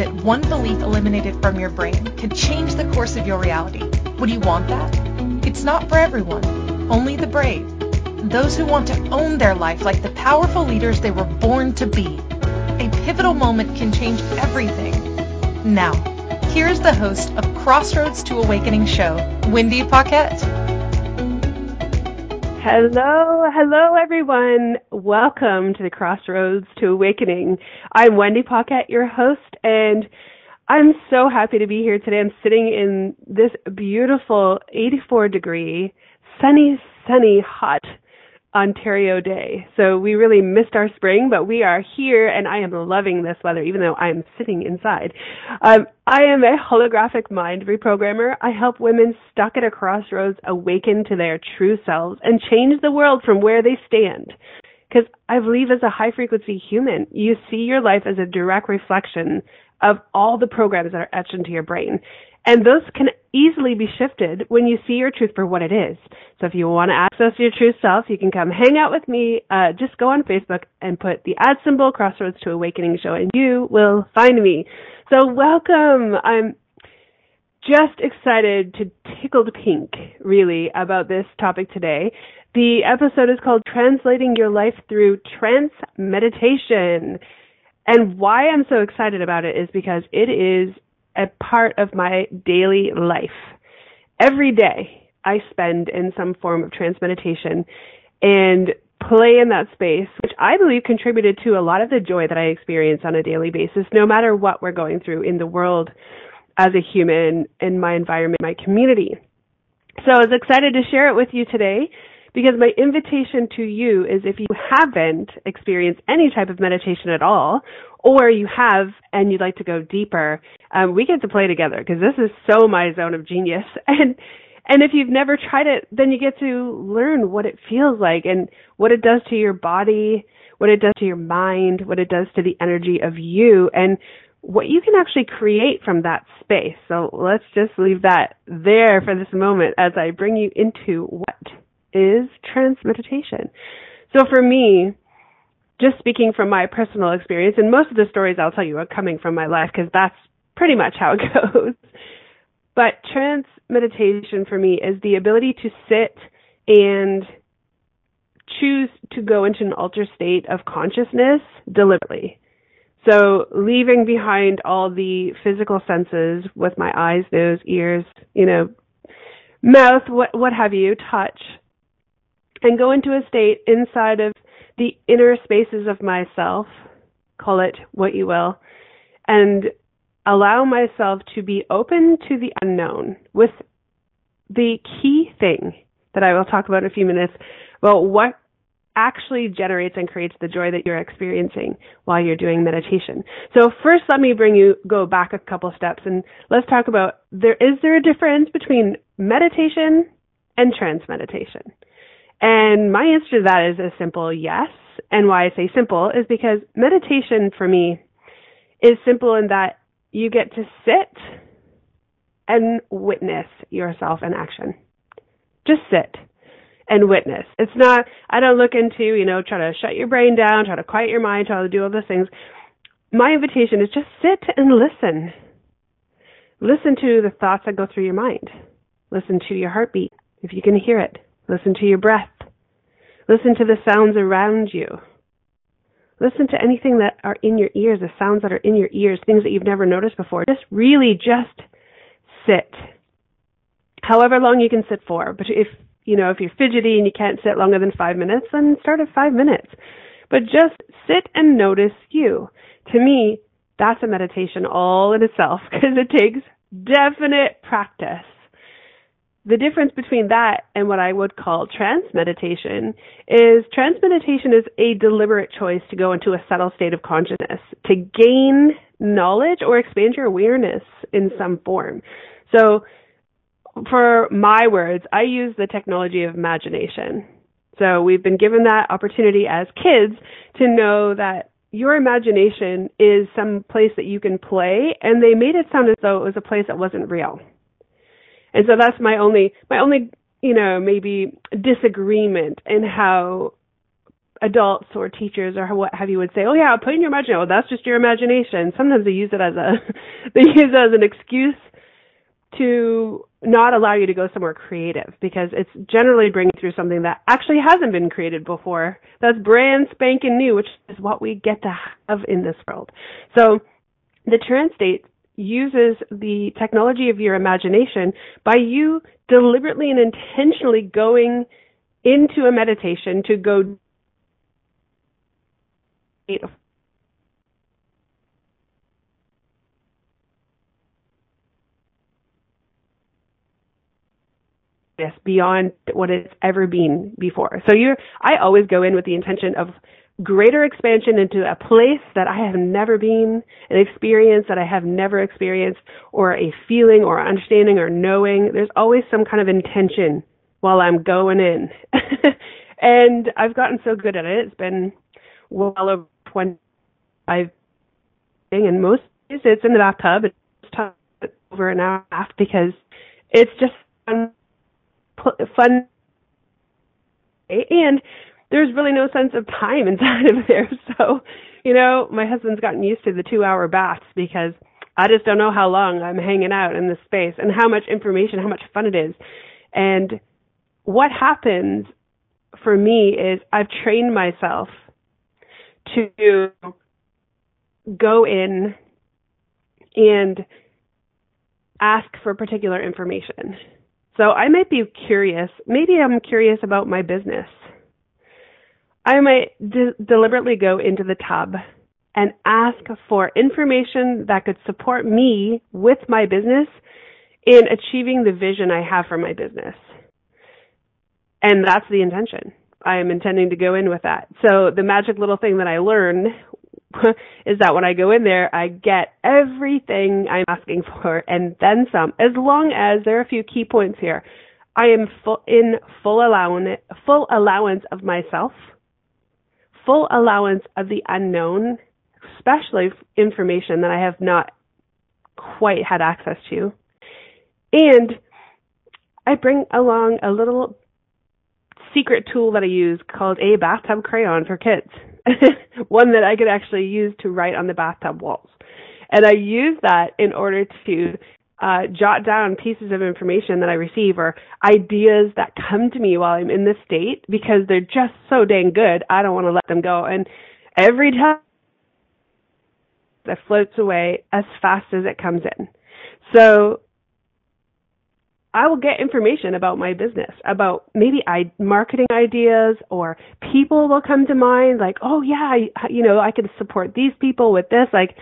that one belief eliminated from your brain could change the course of your reality. Would you want that? It's not for everyone, only the brave. Those who want to own their life like the powerful leaders they were born to be. A pivotal moment can change everything. Now, here's the host of Crossroads to Awakening show, Wendy Paquette. Hello, hello everyone. Welcome to the Crossroads to Awakening. I'm Wendy Paquette, your host, and I'm so happy to be here today. I'm sitting in this beautiful 84 degree, sunny, sunny, hot Ontario day. So we really missed our spring, but we are here and I am loving this weather, even though I'm sitting inside. Um, I am a holographic mind reprogrammer. I help women stuck at a crossroads awaken to their true selves and change the world from where they stand. Because I believe as a high frequency human, you see your life as a direct reflection of all the programs that are etched into your brain. And those can easily be shifted when you see your truth for what it is. So if you want to access your true self, you can come hang out with me. Uh, just go on Facebook and put the ad symbol Crossroads to Awakening show and you will find me. So welcome. I'm just excited to tickled pink really about this topic today. The episode is called Translating Your Life Through Trance Meditation. And why I'm so excited about it is because it is a part of my daily life. Every day I spend in some form of trance meditation and play in that space, which I believe contributed to a lot of the joy that I experience on a daily basis, no matter what we're going through in the world as a human, in my environment, my community. So I was excited to share it with you today because my invitation to you is if you haven't experienced any type of meditation at all, or you have and you'd like to go deeper, um, we get to play together because this is so my zone of genius. And and if you've never tried it, then you get to learn what it feels like and what it does to your body, what it does to your mind, what it does to the energy of you, and what you can actually create from that space. So let's just leave that there for this moment as I bring you into what is trance meditation. So for me, just speaking from my personal experience, and most of the stories I'll tell you are coming from my life because that's pretty much how it goes. But trance meditation for me is the ability to sit and choose to go into an altered state of consciousness deliberately. So leaving behind all the physical senses with my eyes, nose, ears, you know, mouth, what what have you, touch, and go into a state inside of the inner spaces of myself, call it what you will, and allow myself to be open to the unknown with the key thing that I will talk about in a few minutes about what actually generates and creates the joy that you're experiencing while you're doing meditation. So first let me bring you go back a couple steps and let's talk about there is there a difference between meditation and trance meditation? And my answer to that is a simple yes. And why I say simple is because meditation for me is simple in that you get to sit and witness yourself in action. Just sit and witness. It's not, I don't look into, you know, try to shut your brain down, try to quiet your mind, try to do all those things. My invitation is just sit and listen. Listen to the thoughts that go through your mind. Listen to your heartbeat, if you can hear it. Listen to your breath. Listen to the sounds around you. Listen to anything that are in your ears, the sounds that are in your ears, things that you've never noticed before. Just really just sit. However long you can sit for. But if, you know, if you're fidgety and you can't sit longer than five minutes, then start at five minutes. But just sit and notice you. To me, that's a meditation all in itself because it takes definite practice the difference between that and what I would call trance meditation is trance meditation is a deliberate choice to go into a subtle state of consciousness to gain knowledge or expand your awareness in some form. So for my words, I use the technology of imagination. So we've been given that opportunity as kids to know that your imagination is some place that you can play and they made it sound as though it was a place that wasn't real. And so that's my only, my only, you know, maybe disagreement in how adults or teachers or what have you would say, "Oh yeah, put in your imagination. Oh, well, that's just your imagination." Sometimes they use it as a they use it as an excuse to not allow you to go somewhere creative because it's generally bringing through something that actually hasn't been created before. That's brand spanking new, which is what we get to have in this world. So the trance state uses the technology of your imagination by you deliberately and intentionally going into a meditation to go beyond what it's ever been before. So you I always go in with the intention of greater expansion into a place that I have never been, an experience that I have never experienced, or a feeling or understanding or knowing. There's always some kind of intention while I'm going in. and I've gotten so good at it. It's been well over 20 I've been most days it's in the bathtub. It's over an hour and a half because it's just fun, fun and there's really no sense of time inside of there. So, you know, my husband's gotten used to the two hour baths because I just don't know how long I'm hanging out in this space and how much information, how much fun it is. And what happens for me is I've trained myself to go in and ask for particular information. So I might be curious. Maybe I'm curious about my business. I might de- deliberately go into the tub and ask for information that could support me with my business in achieving the vision I have for my business. And that's the intention. I am intending to go in with that. So the magic little thing that I learned is that when I go in there, I get everything I'm asking for and then some, as long as there are a few key points here. I am full, in full allowance, full allowance of myself, full allowance of the unknown, especially information that I have not quite had access to. And I bring along a little secret tool that I use called a bathtub crayon for kids. One that I could actually use to write on the bathtub walls. And I use that in order to uh, jot down pieces of information that I receive or ideas that come to me while I'm in this state because they're just so dang good. I don't want to let them go. And every time that floats away as fast as it comes in. So I will get information about my business, about maybe I marketing ideas or people will come to mind like, oh yeah, I, you know, I can support these people with this. Like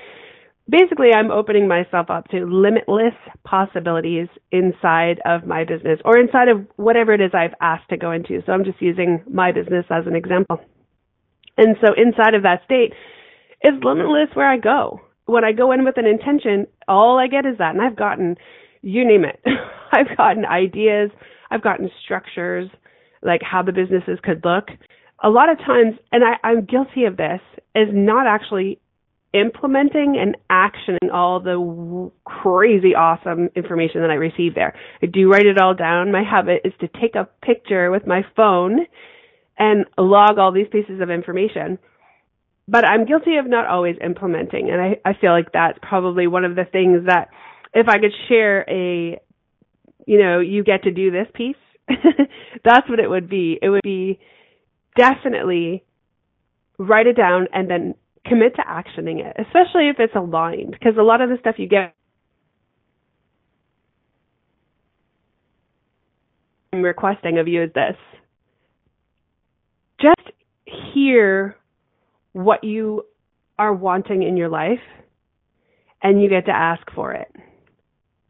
basically I'm opening myself up to limitless possibilities inside of my business or inside of whatever it is I've asked to go into. So I'm just using my business as an example. And so inside of that state is limitless where I go. When I go in with an intention, all I get is that. And I've gotten you name it. I've gotten ideas, I've gotten structures, like how the businesses could look. A lot of times, and I, I'm guilty of this, is not actually implementing and actioning all the w- crazy awesome information that I receive there. I do write it all down. My habit is to take a picture with my phone and log all these pieces of information. But I'm guilty of not always implementing, and I, I feel like that's probably one of the things that if I could share a, you know, you get to do this piece, that's what it would be. It would be definitely write it down and then commit to actioning it, especially if it's aligned, because a lot of the stuff you get I'm requesting of you is this. Just hear what you are wanting in your life and you get to ask for it.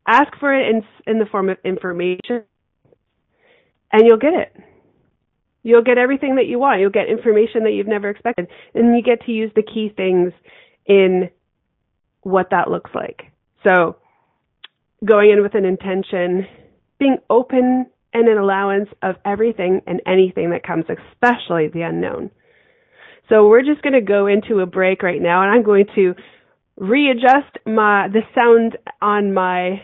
Ask for it in, in the form of information, and you'll get it. You'll get everything that you want. You'll get information that you've never expected. And you get to use the key things in what that looks like. So, going in with an intention, being open and an allowance of everything and anything that comes, especially the unknown. So, we're just going to go into a break right now, and I'm going to readjust my the sound on my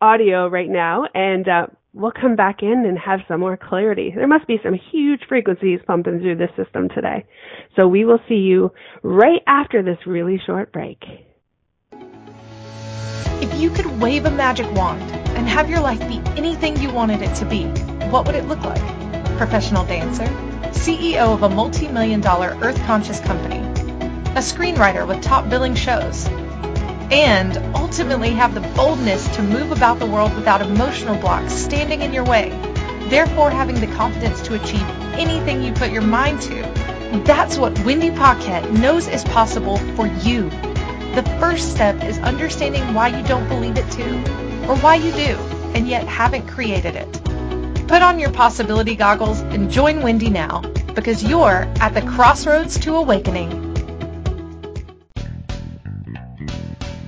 audio right now, and uh, we'll come back in and have some more clarity. There must be some huge frequencies pumping through this system today. So we will see you right after this really short break. If you could wave a magic wand and have your life be anything you wanted it to be, what would it look like? Professional dancer, CEO of a multi-million dollar earth conscious company, a screenwriter with top billing shows, and ultimately have the boldness to move about the world without emotional blocks standing in your way, therefore having the confidence to achieve anything you put your mind to. That's what Wendy Paquette knows is possible for you. The first step is understanding why you don't believe it too, or why you do, and yet haven't created it. Put on your possibility goggles and join Wendy now, because you're at the crossroads to awakening.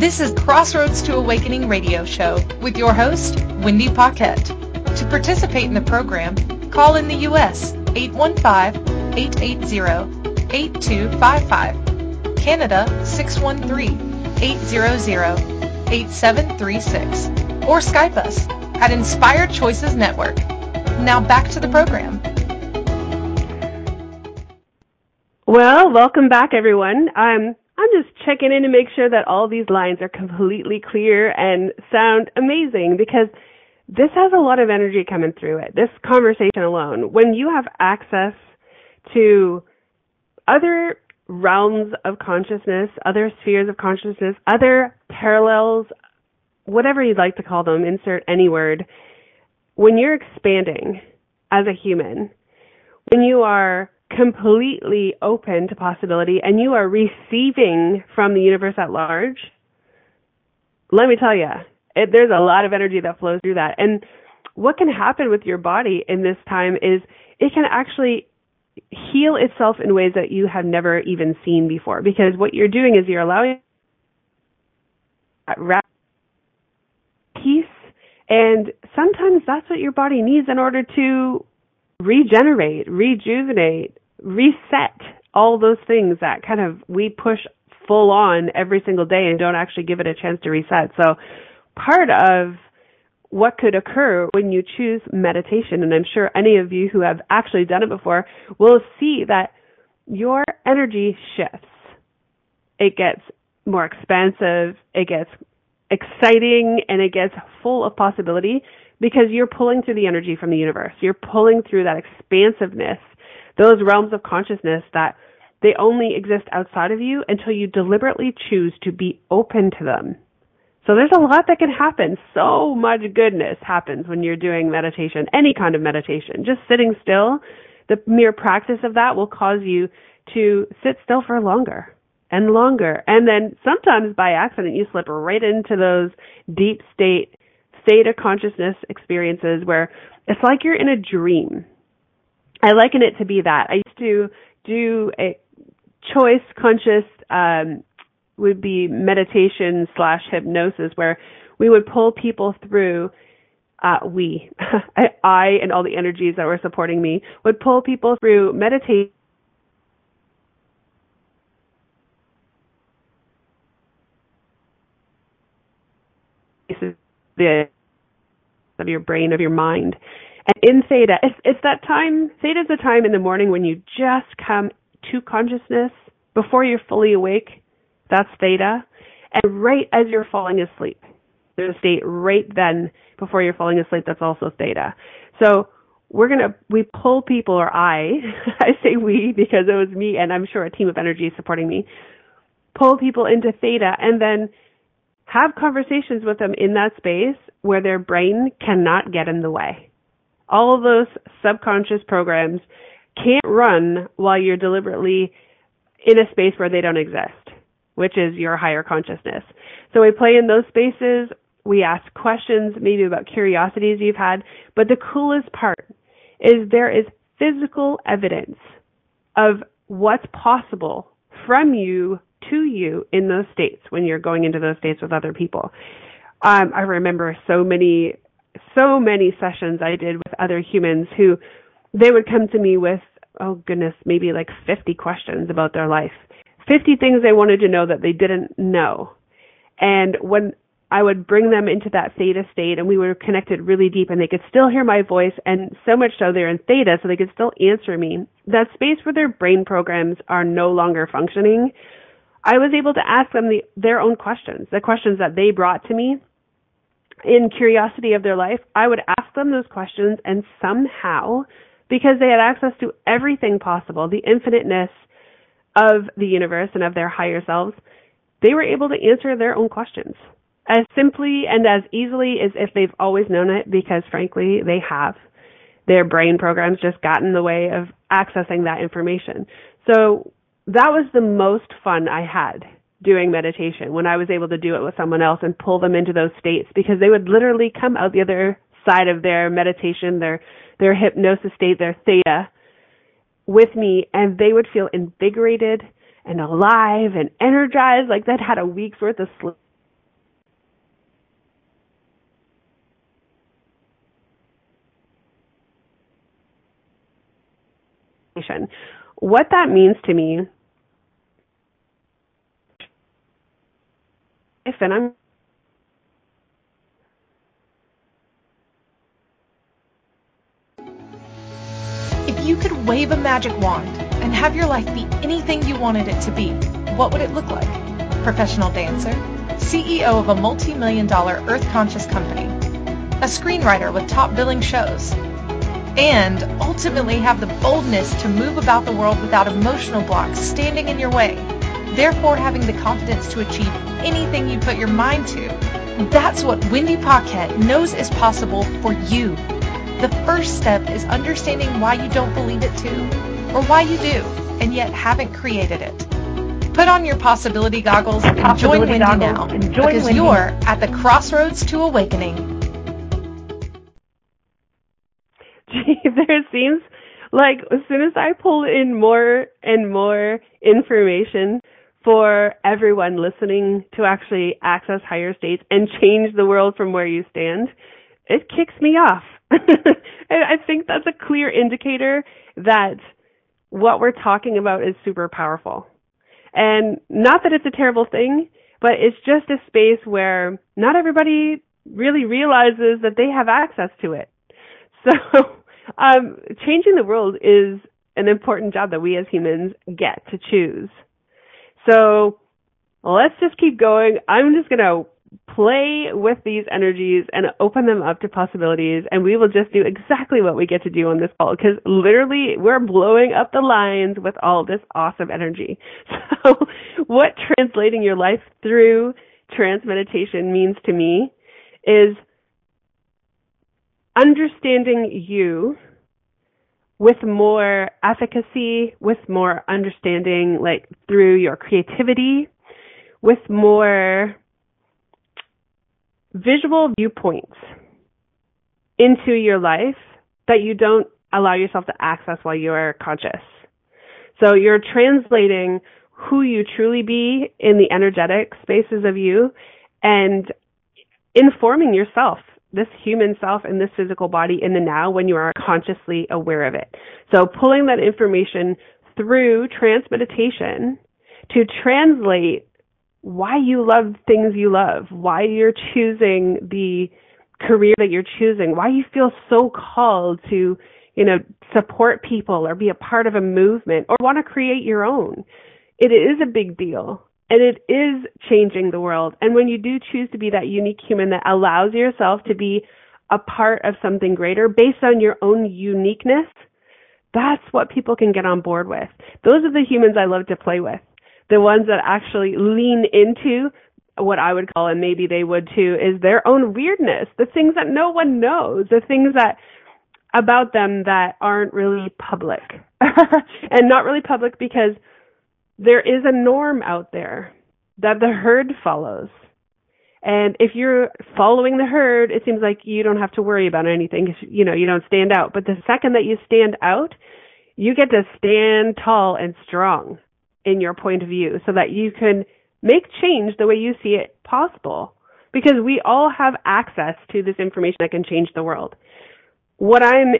This is Crossroads to Awakening radio show with your host, Wendy Paquette. To participate in the program, call in the U.S. 815-880-8255 Canada 613-800-8736 or Skype us at Inspired Choices Network. Now back to the program. Well, welcome back everyone. Um, I'm just checking in to make sure that all these lines are completely clear and sound amazing because this has a lot of energy coming through it. This conversation alone. When you have access to other realms of consciousness, other spheres of consciousness, other parallels, whatever you'd like to call them, insert any word. When you're expanding as a human, when you are completely open to possibility and you are receiving from the universe at large, let me tell you, it, there's a lot of energy that flows through that. And what can happen with your body in this time is it can actually heal itself in ways that you have never even seen before. Because what you're doing is you're allowing peace, and sometimes that's what your body needs in order to regenerate, rejuvenate, reset all those things that kind of we push full on every single day and don't actually give it a chance to reset. So part of what could occur when you choose meditation. And I'm sure any of you who have actually done it before will see that your energy shifts. It gets more expansive, it gets exciting, and it gets full of possibility because you're pulling through the energy from the universe. You're pulling through that expansiveness, those realms of consciousness that they only exist outside of you until you deliberately choose to be open to them. So there's a lot that can happen. So much goodness happens when you're doing meditation, any kind of meditation. Just sitting still, the mere practice of that will cause you to sit still for longer and longer. And then sometimes by accident you slip right into those deep state, theta consciousness experiences where it's like you're in a dream. I liken it to be that. I used to do a choice conscious um, would be meditation slash hypnosis where we would pull people through uh, we, I, and all the energies that were supporting me would pull people through meditation. Of your brain of your mind, and in theta, it's, it's that time. Theta is the time in the morning when you just come to consciousness before you're fully awake that's theta. And right as you're falling asleep, there's a state right then before you're falling asleep that's also theta. So we're gonna we pull people or I I say we because it was me and I'm sure a team of energy is supporting me pull people into theta and then have conversations with them in that space where their brain cannot get in the way. All of those subconscious programs can't run while you're deliberately in a space where they don't exist, which is your higher consciousness. So we play in those spaces. We ask questions, maybe about curiosities you've had. But the coolest part is there is physical evidence of what's possible from you to you in those states when you're going into those states with other people. Um, I remember so many, so many sessions I did with other humans who they would come to me with, oh goodness, maybe like 50 questions about their life. 50 things they wanted to know that they didn't know. And when I would bring them into that theta state and we were connected really deep and they could still hear my voice and so much so they're in theta so they could still answer me. That space where their brain programs are no longer functioning, I was able to ask them the, their own questions, the questions that they brought to me in curiosity of their life. I would ask them those questions and somehow, because they had access to everything possible, the infiniteness of the universe and of their higher selves, they were able to answer their own questions as simply and as easily as if they've always known it because frankly they have. Their brain programs just got in the way of accessing that information. So that was the most fun I had doing meditation when I was able to do it with someone else and pull them into those states because they would literally come out the other side of their meditation, their their hypnosis state, their theta with me and they would feel invigorated and alive and energized like they'd had a week's worth of sleep. What that means to me, and I'm If you could wave a magic wand and have your life be anything you wanted it to be, what would it look like? Professional dancer, CEO of a multi-million dollar earth conscious company, a screenwriter with top billing shows, and ultimately have the boldness to move about the world without emotional blocks standing in your way, therefore having the confidence to achieve anything you put your mind to. That's what Wendy Paquette knows is possible for you. The first step is understanding why you don't believe it too, or why you do, and yet haven't created it. Put on your possibility goggles and join Wendy now, because you're at the crossroads to awakening. Gee, there seems like as soon as I pull in more and more information for everyone listening to actually access higher states and change the world from where you stand, it kicks me off. I think that's a clear indicator that what we're talking about is super powerful. And not that it's a terrible thing, but it's just a space where not everybody really realizes that they have access to it. So um, changing the world is an important job that we as humans get to choose. So let's just keep going. I'm just going to play with these energies and open them up to possibilities and we will just do exactly what we get to do on this call because literally we're blowing up the lines with all this awesome energy. So what translating your life through trance meditation means to me is understanding you with more efficacy, with more understanding, like through your creativity, with more visual viewpoints into your life that you don't allow yourself to access while you're conscious. So you're translating who you truly be in the energetic spaces of you and informing yourself this human self and this physical body in the now when you are consciously aware of it. So pulling that information through trance meditation to translate why you love things you love, why you're choosing the career that you're choosing, why you feel so called to, you know, support people or be a part of a movement or want to create your own. It is a big deal. And it is changing the world. And when you do choose to be that unique human that allows yourself to be a part of something greater based on your own uniqueness, that's what people can get on board with. Those are the humans I love to play with. The ones that actually lean into what I would call, and maybe they would too, is their own weirdness, the things that no one knows, the things that about them that aren't really public. and not really public because there is a norm out there that the herd follows. And if you're following the herd, it seems like you don't have to worry about anything. You know, you don't stand out. But the second that you stand out, you get to stand tall and strong in your point of view so that you can make change the way you see it possible. Because we all have access to this information that can change the world. What I'm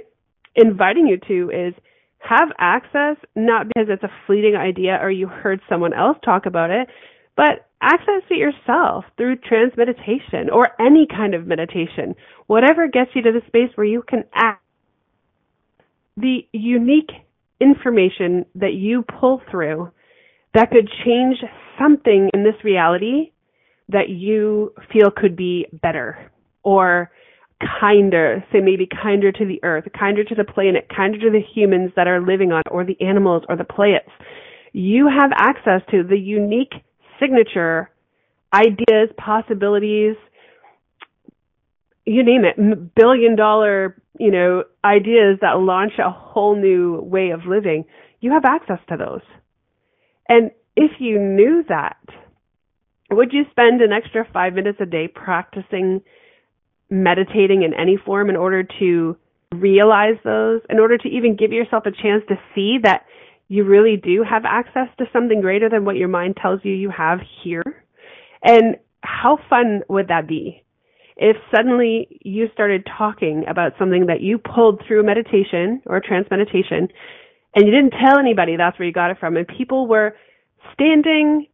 inviting you to is have access, not because it's a fleeting idea or you heard someone else talk about it, but access it yourself through trance meditation or any kind of meditation, whatever gets you to the space where you can act. The unique information that you pull through that could change something in this reality that you feel could be better or kinder, say maybe kinder to the earth, kinder to the planet, kinder to the humans that are living on or the animals or the plants. You have access to the unique signature ideas, possibilities, you name it, billion dollar, you know, ideas that launch a whole new way of living. You have access to those. And if you knew that, would you spend an extra five minutes a day practicing meditating in any form in order to realize those, in order to even give yourself a chance to see that you really do have access to something greater than what your mind tells you you have here. And how fun would that be? If suddenly you started talking about something that you pulled through meditation or trance meditation and you didn't tell anybody that's where you got it from and people were standing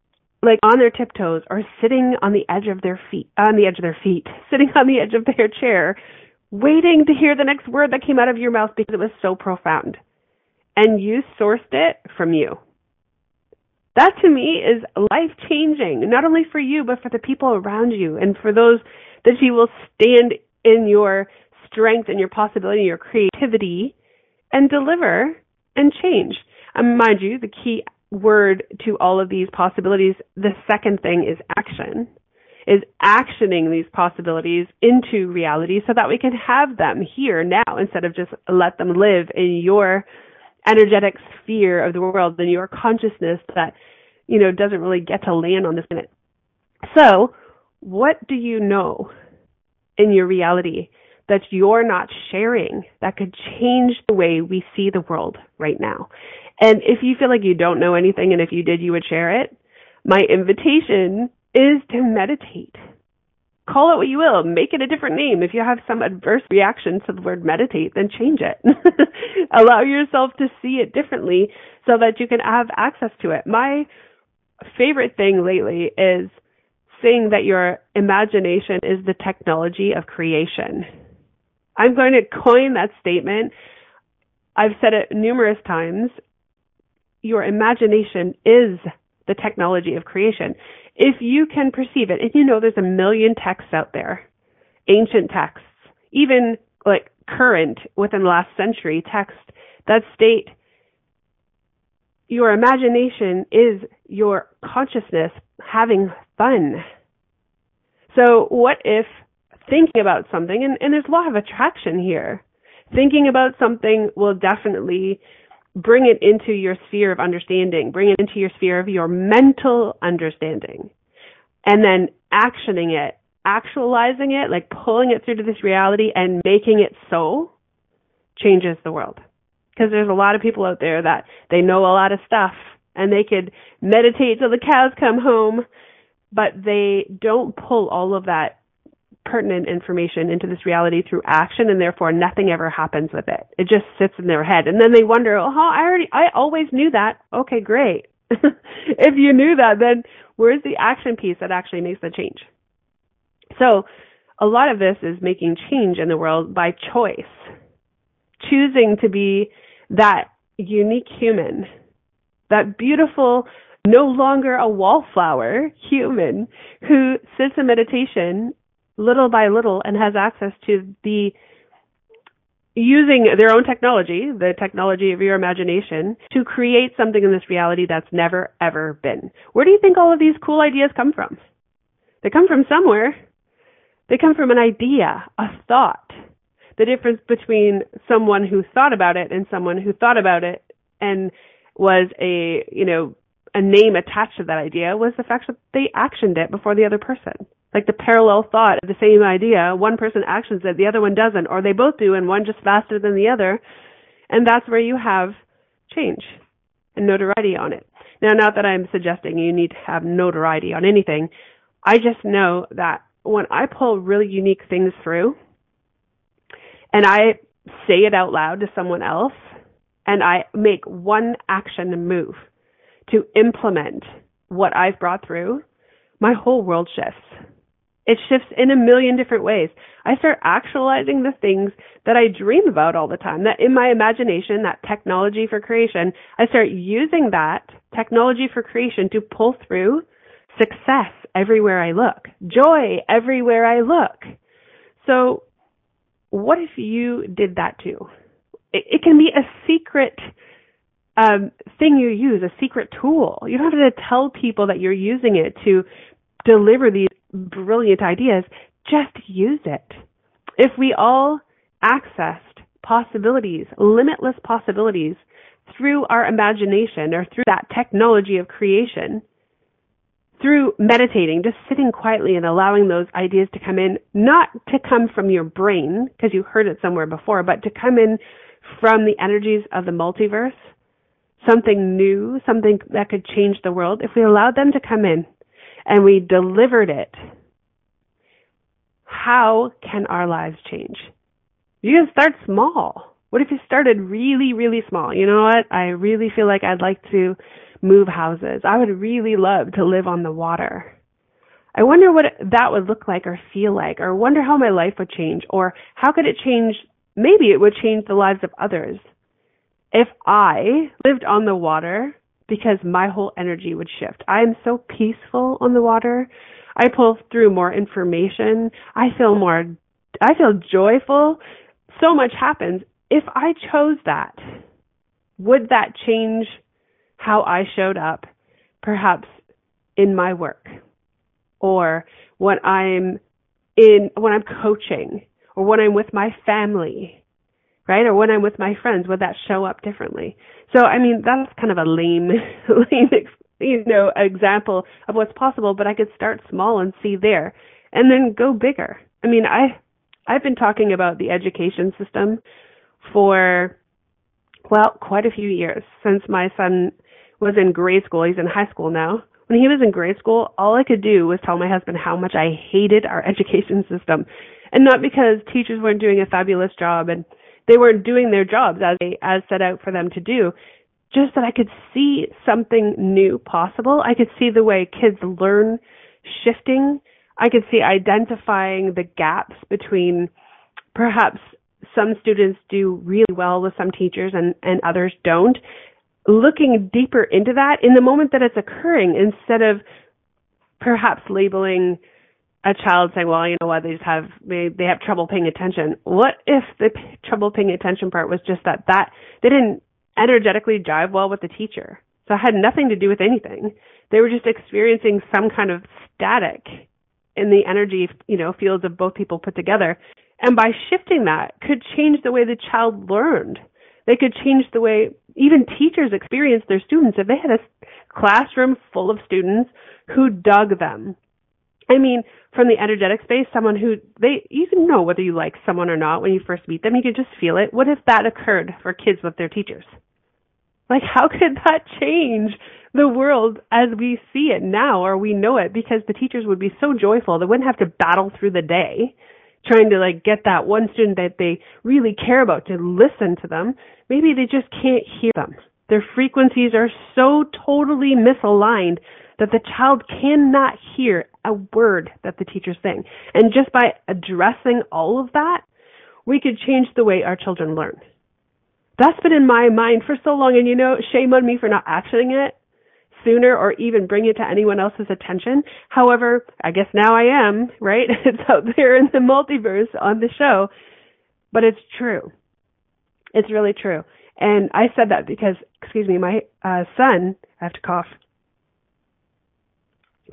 like on their tiptoes or sitting on the edge of their feet, on the edge of their feet, sitting on the edge of their chair, waiting to hear the next word that came out of your mouth because it was so profound. And you sourced it from you. That to me is life changing, not only for you, but for the people around you and for those that you will stand in your strength and your possibility, your creativity and deliver and change. And mind you, the key word to all of these possibilities, the second thing is action. Is actioning these possibilities into reality so that we can have them here now instead of just let them live in your energetic sphere of the world, in your consciousness that, you know, doesn't really get to land on this planet. So, what do you know in your reality that you're not sharing that could change the way we see the world right now? And if you feel like you don't know anything and if you did, you would share it, my invitation is to meditate. Call it what you will. Make it a different name. If you have some adverse reaction to the word meditate, then change it. Allow yourself to see it differently so that you can have access to it. My favorite thing lately is saying that your imagination is the technology of creation. I'm going to coin that statement. I've said it numerous times your imagination is the technology of creation. If you can perceive it, and you know there's a million texts out there, ancient texts, even like current within the last century texts that state your imagination is your consciousness having fun. So what if thinking about something, and, and there's law of attraction here, thinking about something will definitely bring it into your sphere of understanding, bring it into your sphere of your mental understanding, and then actioning it, actualizing it, like pulling it through to this reality and making it so changes the world. Because there's a lot of people out there that they know a lot of stuff and they could meditate till the cows come home, but they don't pull all of that pertinent information into this reality through action and therefore nothing ever happens with it. It just sits in their head. And then they wonder, oh, I already, I always knew that. Okay, great. if you knew that, then where's the action piece that actually makes the change? So a lot of this is making change in the world by choice. Choosing to be that unique human, that beautiful, no longer a wallflower human who sits in meditation little by little and has access to the using their own technology, the technology of your imagination, to create something in this reality that's never ever been. Where do you think all of these cool ideas come from? They come from somewhere. They come from an idea, a thought. The difference between someone who thought about it and someone who thought about it and was a, you know, a name attached to that idea was the fact that they actioned it before the other person. Like the parallel thought of the same idea, one person actions it, the other one doesn't, or they both do and one just faster than the other. And that's where you have change and notoriety on it. Now, not that I'm suggesting you need to have notoriety on anything. I just know that when I pull really unique things through and I say it out loud to someone else and I make one action move to implement what I've brought through, my whole world shifts. It shifts in a million different ways. I start actualizing the things that I dream about all the time. That in my imagination, that technology for creation, I start using that technology for creation to pull through success everywhere I look, joy everywhere I look. So what if you did that too? It, it can be a secret um, thing you use, a secret tool. You don't have to tell people that you're using it to deliver these brilliant ideas. Just use it. If we all accessed possibilities, limitless possibilities through our imagination or through that technology of creation, through meditating, just sitting quietly and allowing those ideas to come in, not to come from your brain because you heard it somewhere before, but to come in from the energies of the multiverse, something new, something that could change the world. If we allowed them to come in and we delivered it, how can our lives change? You can start small. What if you started really, really small? You know what? I really feel like I'd like to move houses. I would really love to live on the water. I wonder what that would look like or feel like, or wonder how my life would change, or how could it change? Maybe it would change the lives of others. If I lived on the water, because my whole energy would shift. I am so peaceful on the water. I pull through more information. I feel more, I feel joyful. So much happens. If I chose that, would that change how I showed up, perhaps in my work or when I'm in, when I'm coaching or when I'm with my family, right? Or when I'm with my friends, would that show up differently? So, I mean, that's kind of a lame, lame, you know, example of what's possible, but I could start small and see there and then go bigger. I mean, I, I've been talking about the education system for, well, quite a few years since my son was in grade school. He's in high school now. When he was in grade school, all I could do was tell my husband how much I hated our education system. And not because teachers weren't doing a fabulous job and they weren't doing their jobs as they, as set out for them to do. Just that I could see something new possible. I could see the way kids learn shifting. I could see identifying the gaps between perhaps some students do really well with some teachers and, and others don't looking deeper into that in the moment that it's occurring instead of perhaps labeling a child saying, well, you know what, they just have, they, they have trouble paying attention. What if the p- trouble paying attention part was just that, that they didn't energetically jive well with the teacher? So it had nothing to do with anything. They were just experiencing some kind of static in the energy, you know, fields of both people put together. And by shifting that could change the way the child learned. They could change the way even teachers experience their students. If they had a classroom full of students who dug them, I mean, from the energetic space, someone who they you can know whether you like someone or not when you first meet them. You can just feel it. What if that occurred for kids with their teachers? Like, how could that change the world as we see it now or we know it? Because the teachers would be so joyful. They wouldn't have to battle through the day trying to like get that one student that they really care about to listen to them. Maybe they just can't hear them. Their frequencies are so totally misaligned that the child cannot hear a word that the teacher's saying. And just by addressing all of that, we could change the way our children learn. That's been in my mind for so long, and you know, shame on me for not actioning it sooner or even bring it to anyone else's attention. However, I guess now I am, right? It's out there in the multiverse on the show, but it's true. It's really true. And I said that because, excuse me, my uh, son, I have to cough.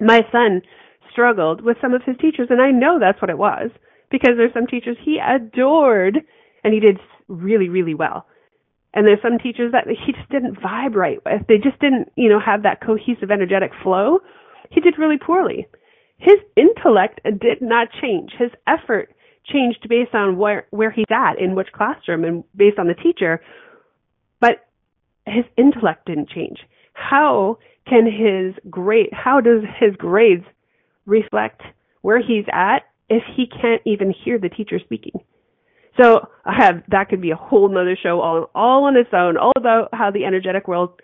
My son struggled with some of his teachers, and I know that's what it was because there's some teachers he adored and he did really, really well. And there's some teachers that he just didn't vibe right with. They just didn't, you know, have that cohesive, energetic flow. He did really poorly. His intellect did not change. His effort changed based on where where he's at in which classroom and based on the teacher, but his intellect didn't change. How can his grade? How does his grades reflect where he's at if he can't even hear the teacher speaking? So I have that could be a whole nother show all all on its own, all about how the energetic world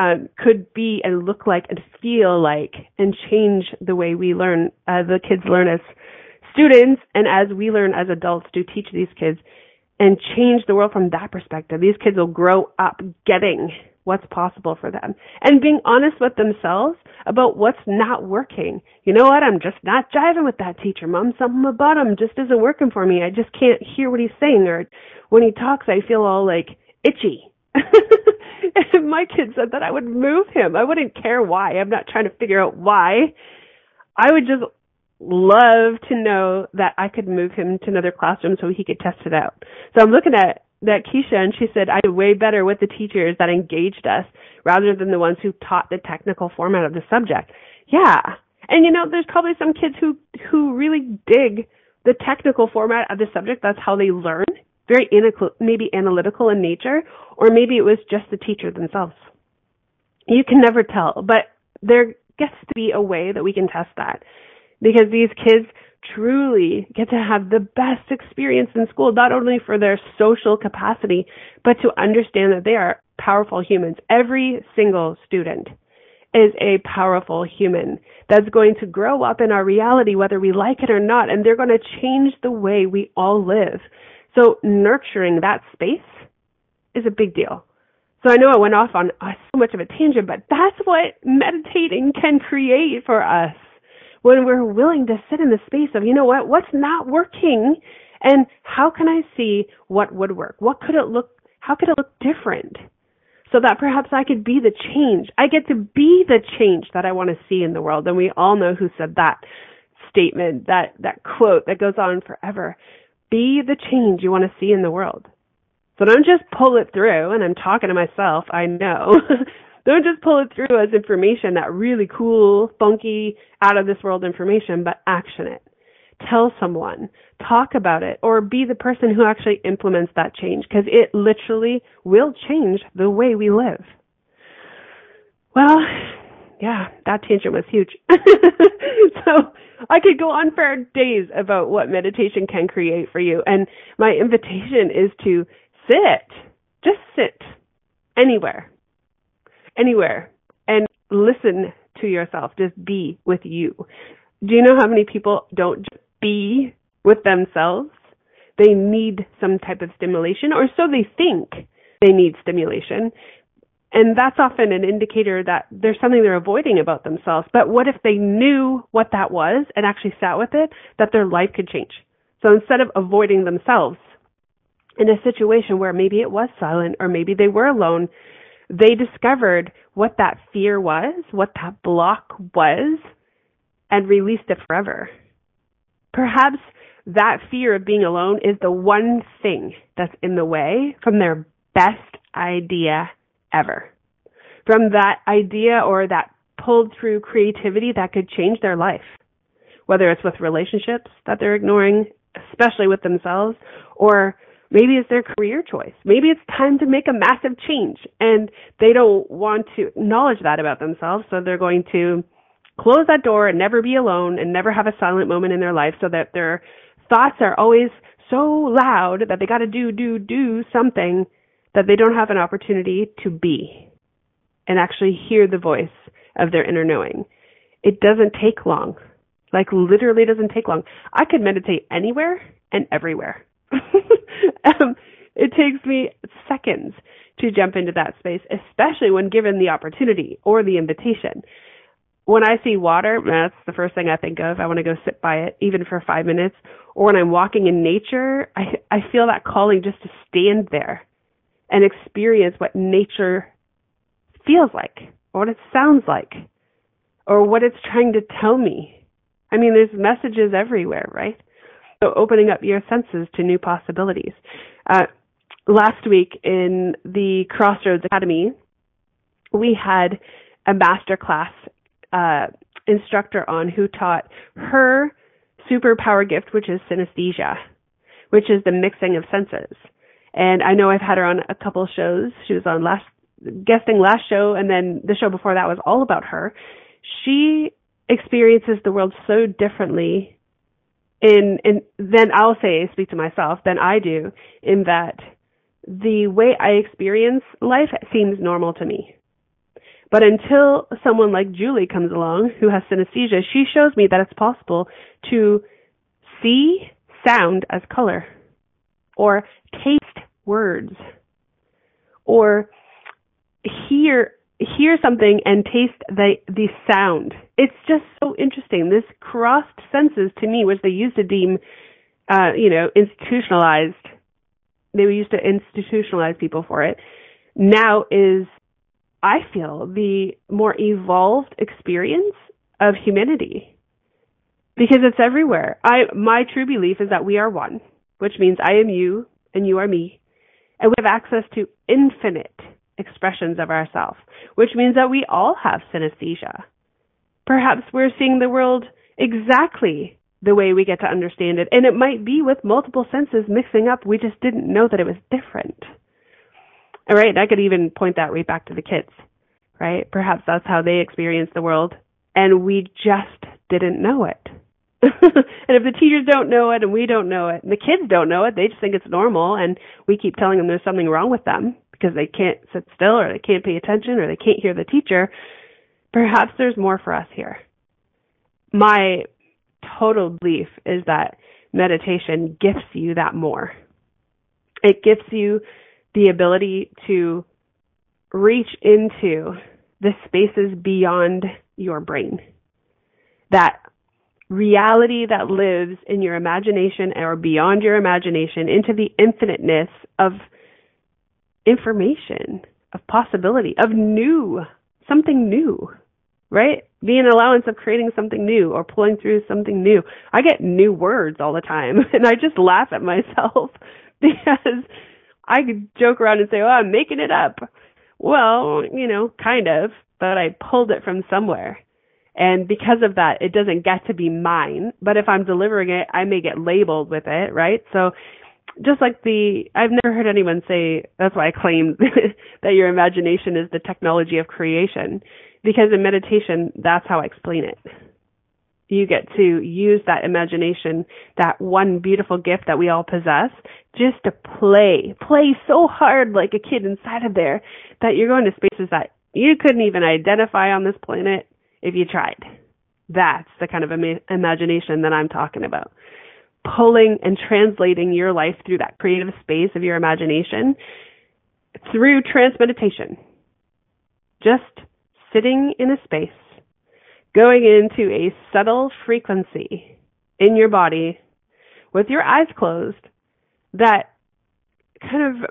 um, could be and look like and feel like and change the way we learn, uh, the kids learn as students and as we learn as adults to teach these kids and change the world from that perspective. These kids will grow up getting what's possible for them and being honest with themselves about what's not working. You know what? I'm just not jiving with that teacher. Mom, something about him just isn't working for me. I just can't hear what he's saying or when he talks, I feel all like itchy. my kid said that I would move him. I wouldn't care why. I'm not trying to figure out why. I would just love to know that I could move him to another classroom so he could test it out. So I'm looking at that Keisha and she said I did way better with the teachers that engaged us rather than the ones who taught the technical format of the subject. Yeah. And you know, there's probably some kids who who really dig the technical format of the subject. That's how they learn. Very maybe analytical in nature, or maybe it was just the teacher themselves. You can never tell, but there gets to be a way that we can test that because these kids truly get to have the best experience in school, not only for their social capacity, but to understand that they are powerful humans. Every single student is a powerful human that's going to grow up in our reality, whether we like it or not, and they're going to change the way we all live. So nurturing that space is a big deal. So I know I went off on uh, so much of a tangent, but that's what meditating can create for us when we're willing to sit in the space of, you know what, what's not working and how can I see what would work? What could it look, how could it look different? So that perhaps I could be the change. I get to be the change that I want to see in the world. And we all know who said that statement, that, that quote that goes on forever. Be the change you want to see in the world. So don't just pull it through, and I'm talking to myself, I know. don't just pull it through as information, that really cool, funky, out of this world information, but action it. Tell someone, talk about it, or be the person who actually implements that change, because it literally will change the way we live. Well, yeah, that tangent was huge. so I could go on for days about what meditation can create for you. And my invitation is to sit, just sit anywhere anywhere and listen to yourself. Just be with you. Do you know how many people don't be with themselves? They need some type of stimulation, or so they think they need stimulation. And that's often an indicator that there's something they're avoiding about themselves. But what if they knew what that was and actually sat with it, that their life could change? So instead of avoiding themselves in a situation where maybe it was silent or maybe they were alone, they discovered what that fear was, what that block was, and released it forever. Perhaps that fear of being alone is the one thing that's in the way from their best idea ever. From that idea or that pulled through creativity that could change their life. Whether it's with relationships that they're ignoring, especially with themselves, or Maybe it's their career choice. Maybe it's time to make a massive change and they don't want to acknowledge that about themselves. So they're going to close that door and never be alone and never have a silent moment in their life so that their thoughts are always so loud that they got to do, do, do something that they don't have an opportunity to be and actually hear the voice of their inner knowing. It doesn't take long. Like literally doesn't take long. I could meditate anywhere and everywhere. um, it takes me seconds to jump into that space, especially when given the opportunity or the invitation. When I see water, that's the first thing I think of. I want to go sit by it, even for five minutes. Or when I'm walking in nature, I, I feel that calling just to stand there and experience what nature feels like, or what it sounds like, or what it's trying to tell me I mean, there's messages everywhere, right? So opening up your senses to new possibilities. Uh, last week in the Crossroads Academy, we had a master class uh, instructor on who taught her superpower gift, which is synesthesia, which is the mixing of senses. And I know I've had her on a couple shows. She was on last guesting last show, and then the show before that was all about her. She experiences the world so differently in in then I'll say speak to myself than I do in that the way I experience life seems normal to me. But until someone like Julie comes along who has synesthesia, she shows me that it's possible to see sound as color or taste words or hear hear something and taste the the sound. It's just so interesting. This crossed senses to me, which they used to deem, uh, you know, institutionalized. They were used to institutionalize people for it. Now is, I feel, the more evolved experience of humanity because it's everywhere. I my true belief is that we are one, which means I am you and you are me, and we have access to infinite expressions of ourself, which means that we all have synesthesia. Perhaps we're seeing the world exactly the way we get to understand it, and it might be with multiple senses mixing up. We just didn't know that it was different. All right, I could even point that right back to the kids, right? Perhaps that's how they experience the world, and we just didn't know it. and if the teachers don't know it and we don't know it and the kids don't know it, they just think it's normal and we keep telling them there's something wrong with them because they can't sit still or they can't pay attention or they can't hear the teacher. Perhaps there's more for us here. My total belief is that meditation gifts you that more. It gives you the ability to reach into the spaces beyond your brain. That reality that lives in your imagination or beyond your imagination into the infiniteness of information, of possibility, of new, something new, right? Be an allowance of creating something new or pulling through something new. I get new words all the time and I just laugh at myself because I could joke around and say, oh, I'm making it up. Well, you know, kind of, but I pulled it from somewhere. And because of that, it doesn't get to be mine. But if I'm delivering it, I may get labeled with it, right? So just like the, I've never heard anyone say, that's why I claim that your imagination is the technology of creation. Because in meditation, that's how I explain it. You get to use that imagination, that one beautiful gift that we all possess, just to play. Play so hard like a kid inside of there that you're going to spaces that you couldn't even identify on this planet if you tried. That's the kind of ima- imagination that I'm talking about. Pulling and translating your life through that creative space of your imagination through trance meditation. Just sitting in a space, going into a subtle frequency in your body with your eyes closed that kind of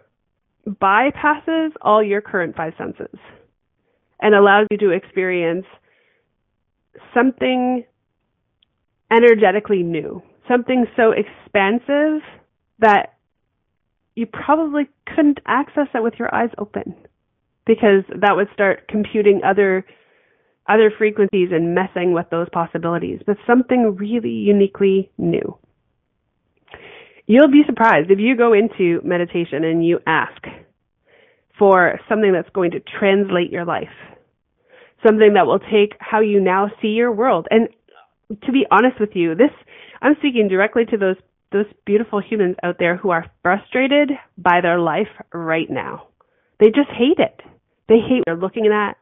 bypasses all your current five senses and allows you to experience something energetically new, something so expansive that you probably couldn't access it with your eyes open because that would start computing other other frequencies and messing with those possibilities, but something really uniquely new. You'll be surprised if you go into meditation and you ask for something that's going to translate your life something that will take how you now see your world. And to be honest with you, this I'm speaking directly to those those beautiful humans out there who are frustrated by their life right now. They just hate it. They hate what they're looking at.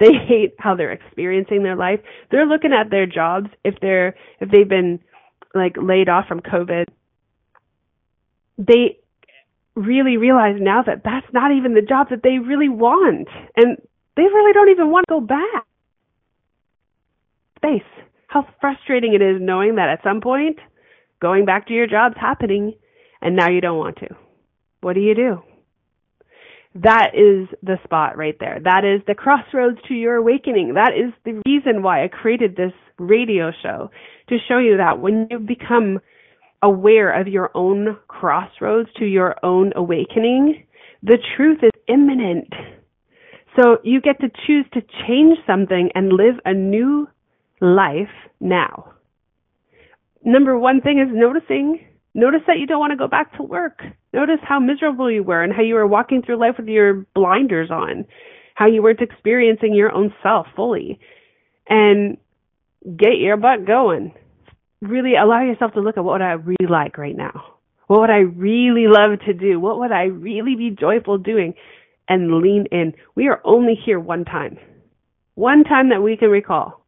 They hate how they're experiencing their life. They're looking at their jobs if they're if they've been like laid off from COVID. They really realize now that that's not even the job that they really want. And they really don't even want to go back. Space. How frustrating it is knowing that at some point going back to your job's happening and now you don't want to. What do you do? that is the spot right there. That is the crossroads to your awakening. That is the reason why I created this radio show to show you that when you become aware of your own crossroads to your own awakening, the truth is imminent. So you get to choose to change something and live a new life now. Number one thing is noticing. Notice that you don't want to go back to work. Notice how miserable you were and how you were walking through life with your blinders on, how you weren't experiencing your own self fully. And get your butt going. Really allow yourself to look at what would I really like right now. What would I really love to do? What would I really be joyful doing? And lean in. We are only here one time. One time that we can recall.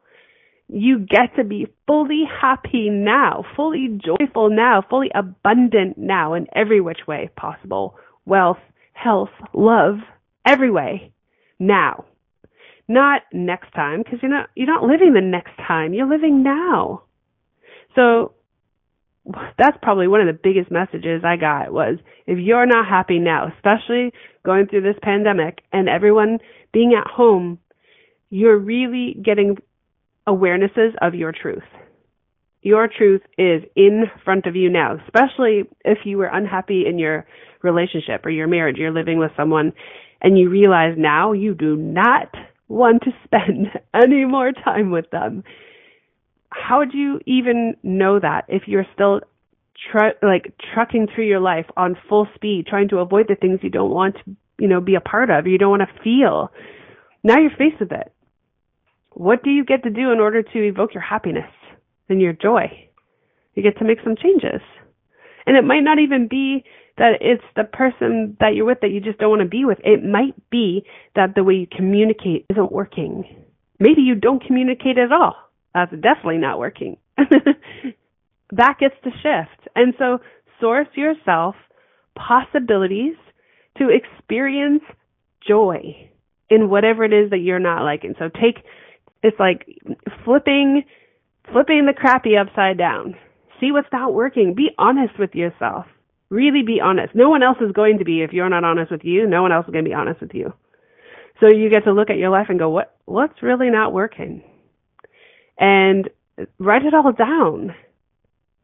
You get to be fully happy now, fully joyful now, fully abundant now in every which way possible. Wealth, health, love, every way now. Not next time, because you're not, you're not living the next time. You're living now. So that's probably one of the biggest messages I got was if you're not happy now, especially going through this pandemic and everyone being at home, you're really getting awarenesses of your truth. Your truth is in front of you now, especially if you were unhappy in your relationship or your marriage, you're living with someone and you realize now you do not want to spend any more time with them. How would you even know that if you're still tr- like trucking through your life on full speed, trying to avoid the things you don't want to, you know, be a part of, you don't want to feel? Now you're faced with it. What do you get to do in order to evoke your happiness and your joy? You get to make some changes. And it might not even be that it's the person that you're with that you just don't want to be with. It might be that the way you communicate isn't working. Maybe you don't communicate at all. That's definitely not working. that gets to shift. And so source yourself possibilities to experience joy in whatever it is that you're not liking. So take it's like flipping flipping the crappy upside down. See what's not working. Be honest with yourself. Really be honest. No one else is going to be if you're not honest with you. No one else is going to be honest with you. So you get to look at your life and go, what what's really not working? And write it all down.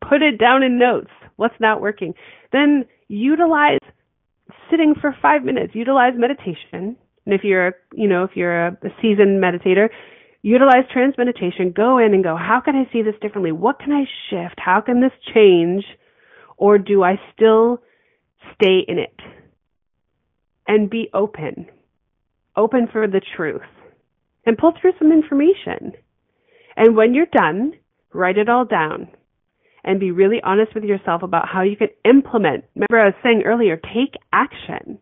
Put it down in notes. What's not working? Then utilize sitting for 5 minutes. Utilize meditation. And if you're, a, you know, if you're a seasoned meditator, utilize trance meditation, go in and go, how can I see this differently? What can I shift? How can this change? Or do I still stay in it? And be open. Open for the truth. And pull through some information. And when you're done, write it all down. And be really honest with yourself about how you can implement. Remember I was saying earlier, take action.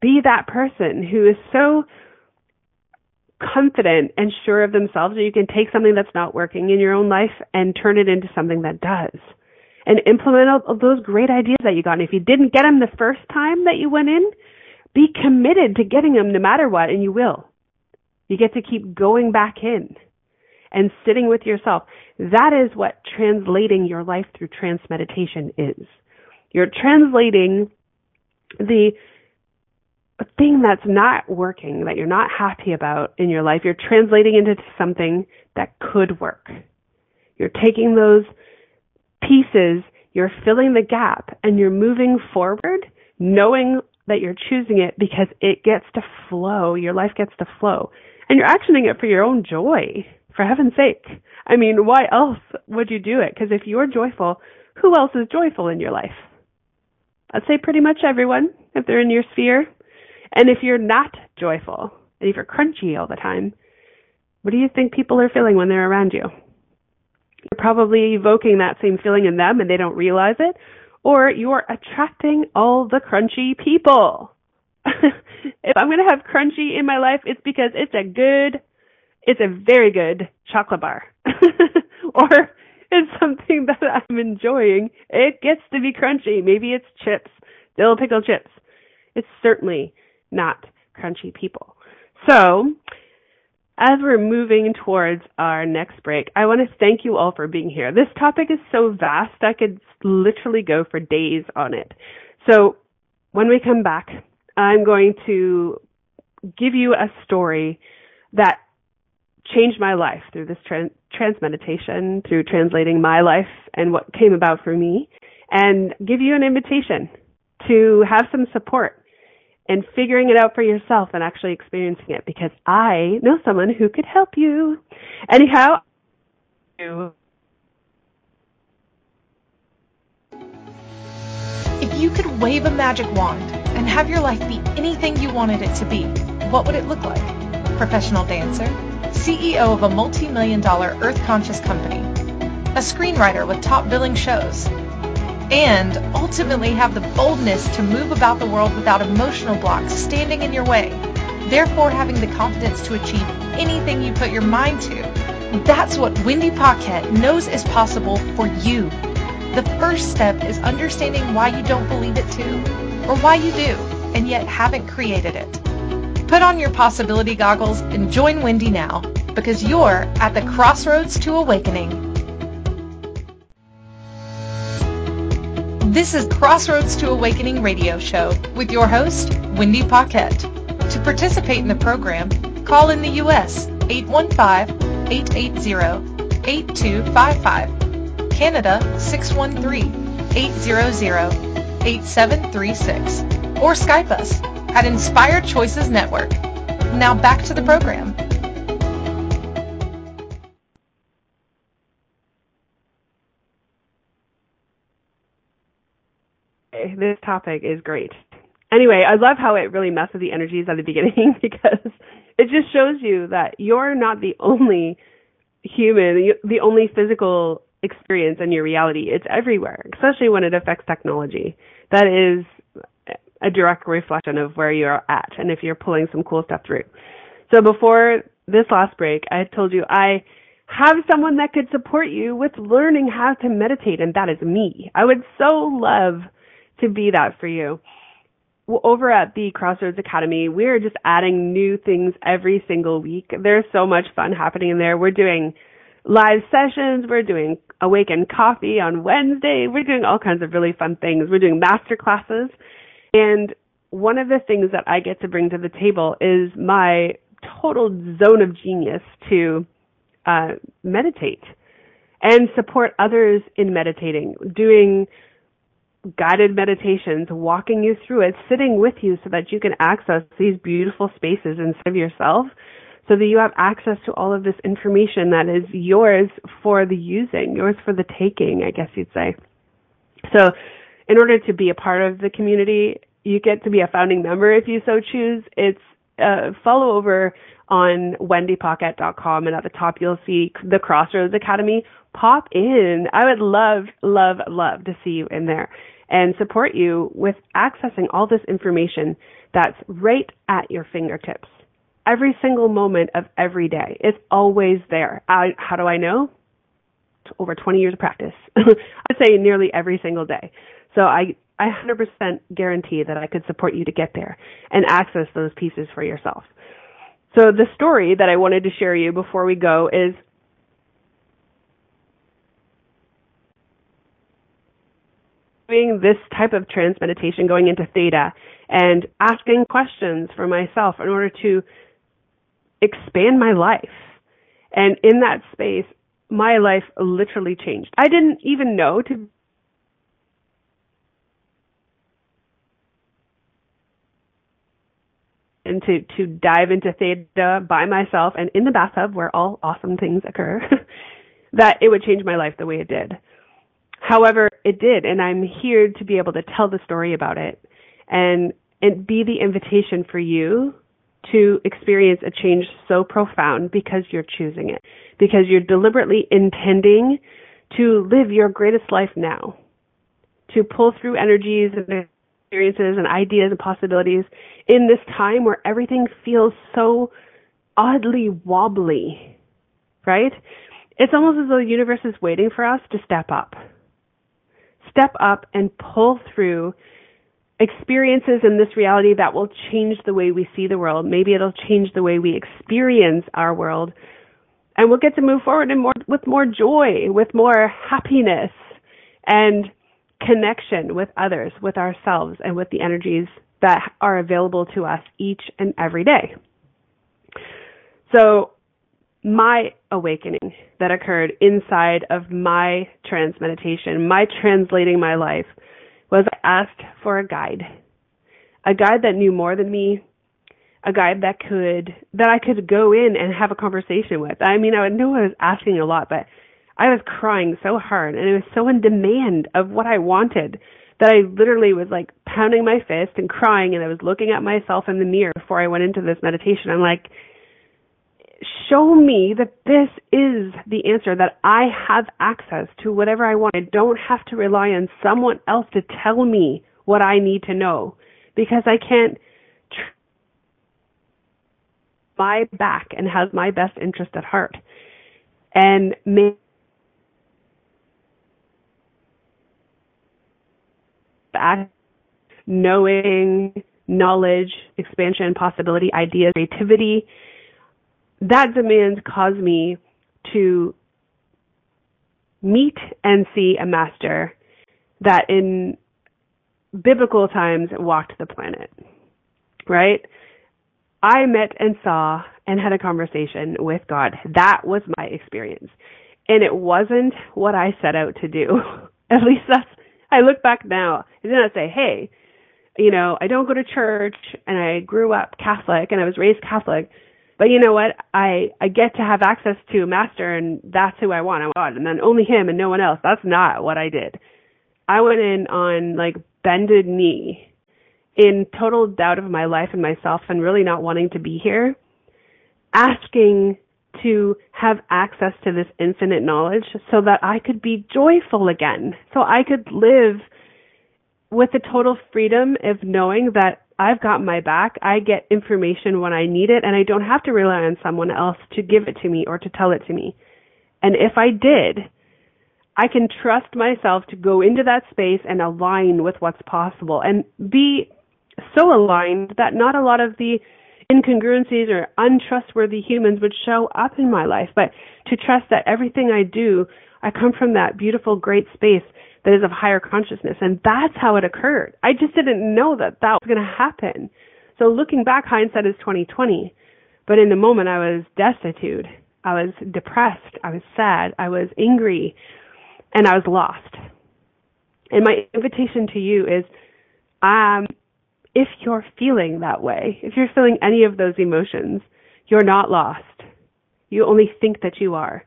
Be that person who is so confident and sure of themselves that you can take something that's not working in your own life and turn it into something that does. And implement all of those great ideas that you got. And if you didn't get them the first time that you went in, be committed to getting them no matter what, and you will. You get to keep going back in and sitting with yourself. That is what translating your life through trance meditation is. You're translating the thing that's not working, that you're not happy about in your life, you're translating into something that could work. You're taking those pieces, you're filling the gap, and you're moving forward knowing that you're choosing it because it gets to flow, your life gets to flow. And you're actioning it for your own joy, for heaven's sake. I mean, why else would you do it? Because if you're joyful, who else is joyful in your life? I'd say pretty much everyone, if they're in your sphere. And if you're not joyful, and if you're crunchy all the time, what do you think people are feeling when they're around you? You're probably evoking that same feeling in them and they don't realize it, or you're attracting all the crunchy people. if I'm going to have crunchy in my life, it's because it's a good, it's a very good chocolate bar. or it's something that I'm enjoying. It gets to be crunchy. Maybe it's chips, dill pickle chips. It's certainly not crunchy people. So, as we're moving towards our next break, I want to thank you all for being here. This topic is so vast, I could literally go for days on it. So, when we come back, I'm going to give you a story that changed my life through this trans, trance meditation, through translating my life and what came about for me, and give you an invitation to have some support and figuring it out for yourself and actually experiencing it because I know someone who could help you. Anyhow, if you could wave a magic wand and have your life be anything you wanted it to be, what would it look like? Professional dancer, CEO of a multi-million dollar earth conscious company, a screenwriter with top billing shows, and ultimately have the boldness to move about the world without emotional blocks standing in your way, therefore having the confidence to achieve anything you put your mind to. That's what Wendy Paquette knows is possible for you. The first step is understanding why you don't believe it too, or why you do, and yet haven't created it. Put on your possibility goggles and join Wendy now, because you're at the crossroads to awakening. This is Crossroads to Awakening radio show with your host, Wendy Paquette. To participate in the program, call in the U.S. 815-880-8255, Canada 613-800-8736, or Skype us at Inspired Choices Network. Now back to the program. This topic is great. Anyway, I love how it really messes the energies at the beginning because it just shows you that you're not the only human, the only physical experience in your reality. It's everywhere, especially when it affects technology. That is a direct reflection of where you're at and if you're pulling some cool stuff through. So before this last break, I told you I have someone that could support you with learning how to meditate, and that is me. I would so love to be that for you. Over at the Crossroads Academy, we're just adding new things every single week. There's so much fun happening in there. We're doing live sessions. We're doing Awaken Coffee on Wednesday. We're doing all kinds of really fun things. We're doing master classes. And one of the things that I get to bring to the table is my total zone of genius to uh, meditate and support others in meditating, doing guided meditations, walking you through it, sitting with you so that you can access these beautiful spaces inside of yourself so that you have access to all of this information that is yours for the using, yours for the taking, I guess you'd say. So in order to be a part of the community, you get to be a founding member if you so choose. It's uh, follow over on wendypaquette.com and at the top you'll see the Crossroads Academy. Pop in. I would love, love, love to see you in there and support you with accessing all this information that's right at your fingertips. Every single moment of every day. It's always there. I, how do I know? Over 20 years of practice. I'd say nearly every single day. So I, I 100% guarantee that I could support you to get there and access those pieces for yourself. So the story that I wanted to share you before we go is doing this type of trance meditation, going into theta and asking questions for myself in order to expand my life. And in that space, my life literally changed. I didn't even know to and to to dive into theta by myself and in the bathtub where all awesome things occur that it would change my life the way it did. However, it did, and I'm here to be able to tell the story about it and and be the invitation for you to experience a change so profound because you're choosing it, because you're deliberately intending to live your greatest life now, to pull through energies and experiences and ideas and possibilities in this time where everything feels so oddly wobbly, right? It's almost as though the universe is waiting for us to step up step up and pull through experiences in this reality that will change the way we see the world. Maybe it'll change the way we experience our world. And we'll get to move forward more, with more joy, with more happiness and connection with others, with ourselves, and with the energies that are available to us each and every day. So my awakening that occurred inside of my trance meditation, my translating my life, was I asked for a guide. A guide that knew more than me, a guide that could that I could go in and have a conversation with. I mean, I know I was asking a lot, but I was crying so hard and it was so in demand of what I wanted that I literally was like pounding my fist and crying and I was looking at myself in the mirror before I went into this meditation. I'm like, show me that this is the answer, that I have access to whatever I want. I don't have to rely on someone else to tell me what I need to know because I can't tr- my back and has my best interest at heart. And may knowing, knowledge, expansion, possibility, ideas, creativity, that demand caused me to meet and see a master that in biblical times walked the planet. Right? I met and saw and had a conversation with God. That was my experience. And it wasn't what I set out to do. At least that's, I look back now. I did not say, hey, you know, I don't go to church and I grew up Catholic and I was raised Catholic but you know what? I I get to have access to a master, and that's who I want. I want and then only Him and no one else. That's not what I did. I went in on like bended knee, in total doubt of my life and myself, and really not wanting to be here, asking to have access to this infinite knowledge so that I could be joyful again, so I could live with the total freedom of knowing that I've got my back. I get information when I need it and I don't have to rely on someone else to give it to me or to tell it to me. And if I did, I can trust myself to go into that space and align with what's possible and be so aligned that not a lot of the incongruencies or untrustworthy humans would show up in my life, but to trust that everything I do, I come from that beautiful, great space that is of higher consciousness. And that's how it occurred. I just didn't know that that was going to happen. So looking back, hindsight is 2020. But in the moment, I was destitute. I was depressed. I was sad. I was angry. And I was lost. And my invitation to you is, um, if you're feeling that way, if you're feeling any of those emotions, you're not lost. You only think that you are.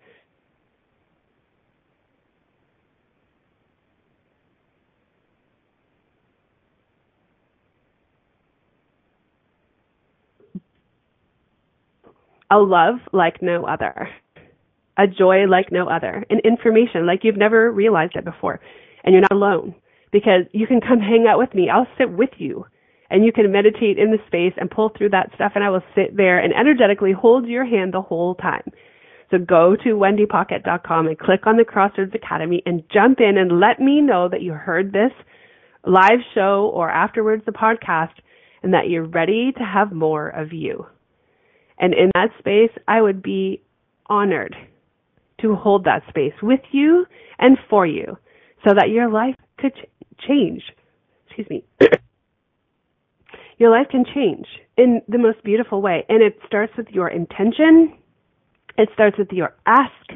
A love like no other, a joy like no other, an information like you've never realized it before. And you're not alone because you can come hang out with me. I'll sit with you and you can meditate in the space and pull through that stuff and I will sit there and energetically hold your hand the whole time. So go to wendypaquette.com and click on the Crossroads Academy and jump in and let me know that you heard this live show or afterwards the podcast and that you're ready to have more of you. And in that space, I would be honored to hold that space with you and for you so that your life could ch- change. Excuse me. your life can change in the most beautiful way. And it starts with your intention. It starts with your ask.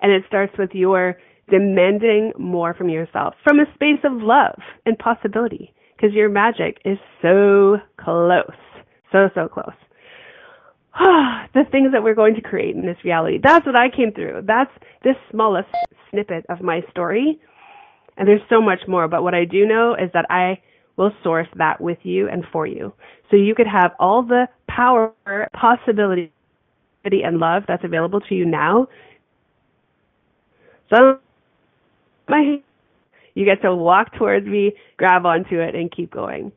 And it starts with your demanding more from yourself from a space of love and possibility because your magic is so close. So, so close. the things that we're going to create in this reality. That's what I came through. That's this smallest snippet of my story. And there's so much more, but what I do know is that I will source that with you and for you. So you could have all the power, possibility, and love that's available to you now. So my you get to walk towards me, grab onto it, and keep going.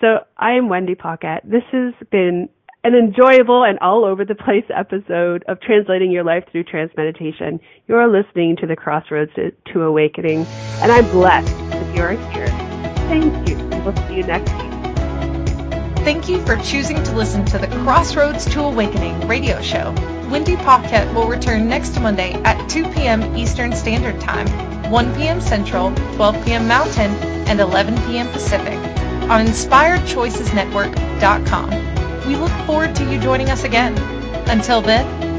So I am Wendy Paquette. This has been an enjoyable and all over the place episode of Translating Your Life Through Trance Meditation. You're listening to the Crossroads to, to Awakening, and I'm blessed that you're here. Thank you. We'll see you next week. Thank you for choosing to listen to the Crossroads to Awakening radio show. Wendy Paquette will return next Monday at 2 p.m. Eastern Standard Time, 1 p.m. Central, 12 p.m. Mountain, and 11 p.m. Pacific. on inspiredchoicesnetwork.com. We look forward to you joining us again. Until then,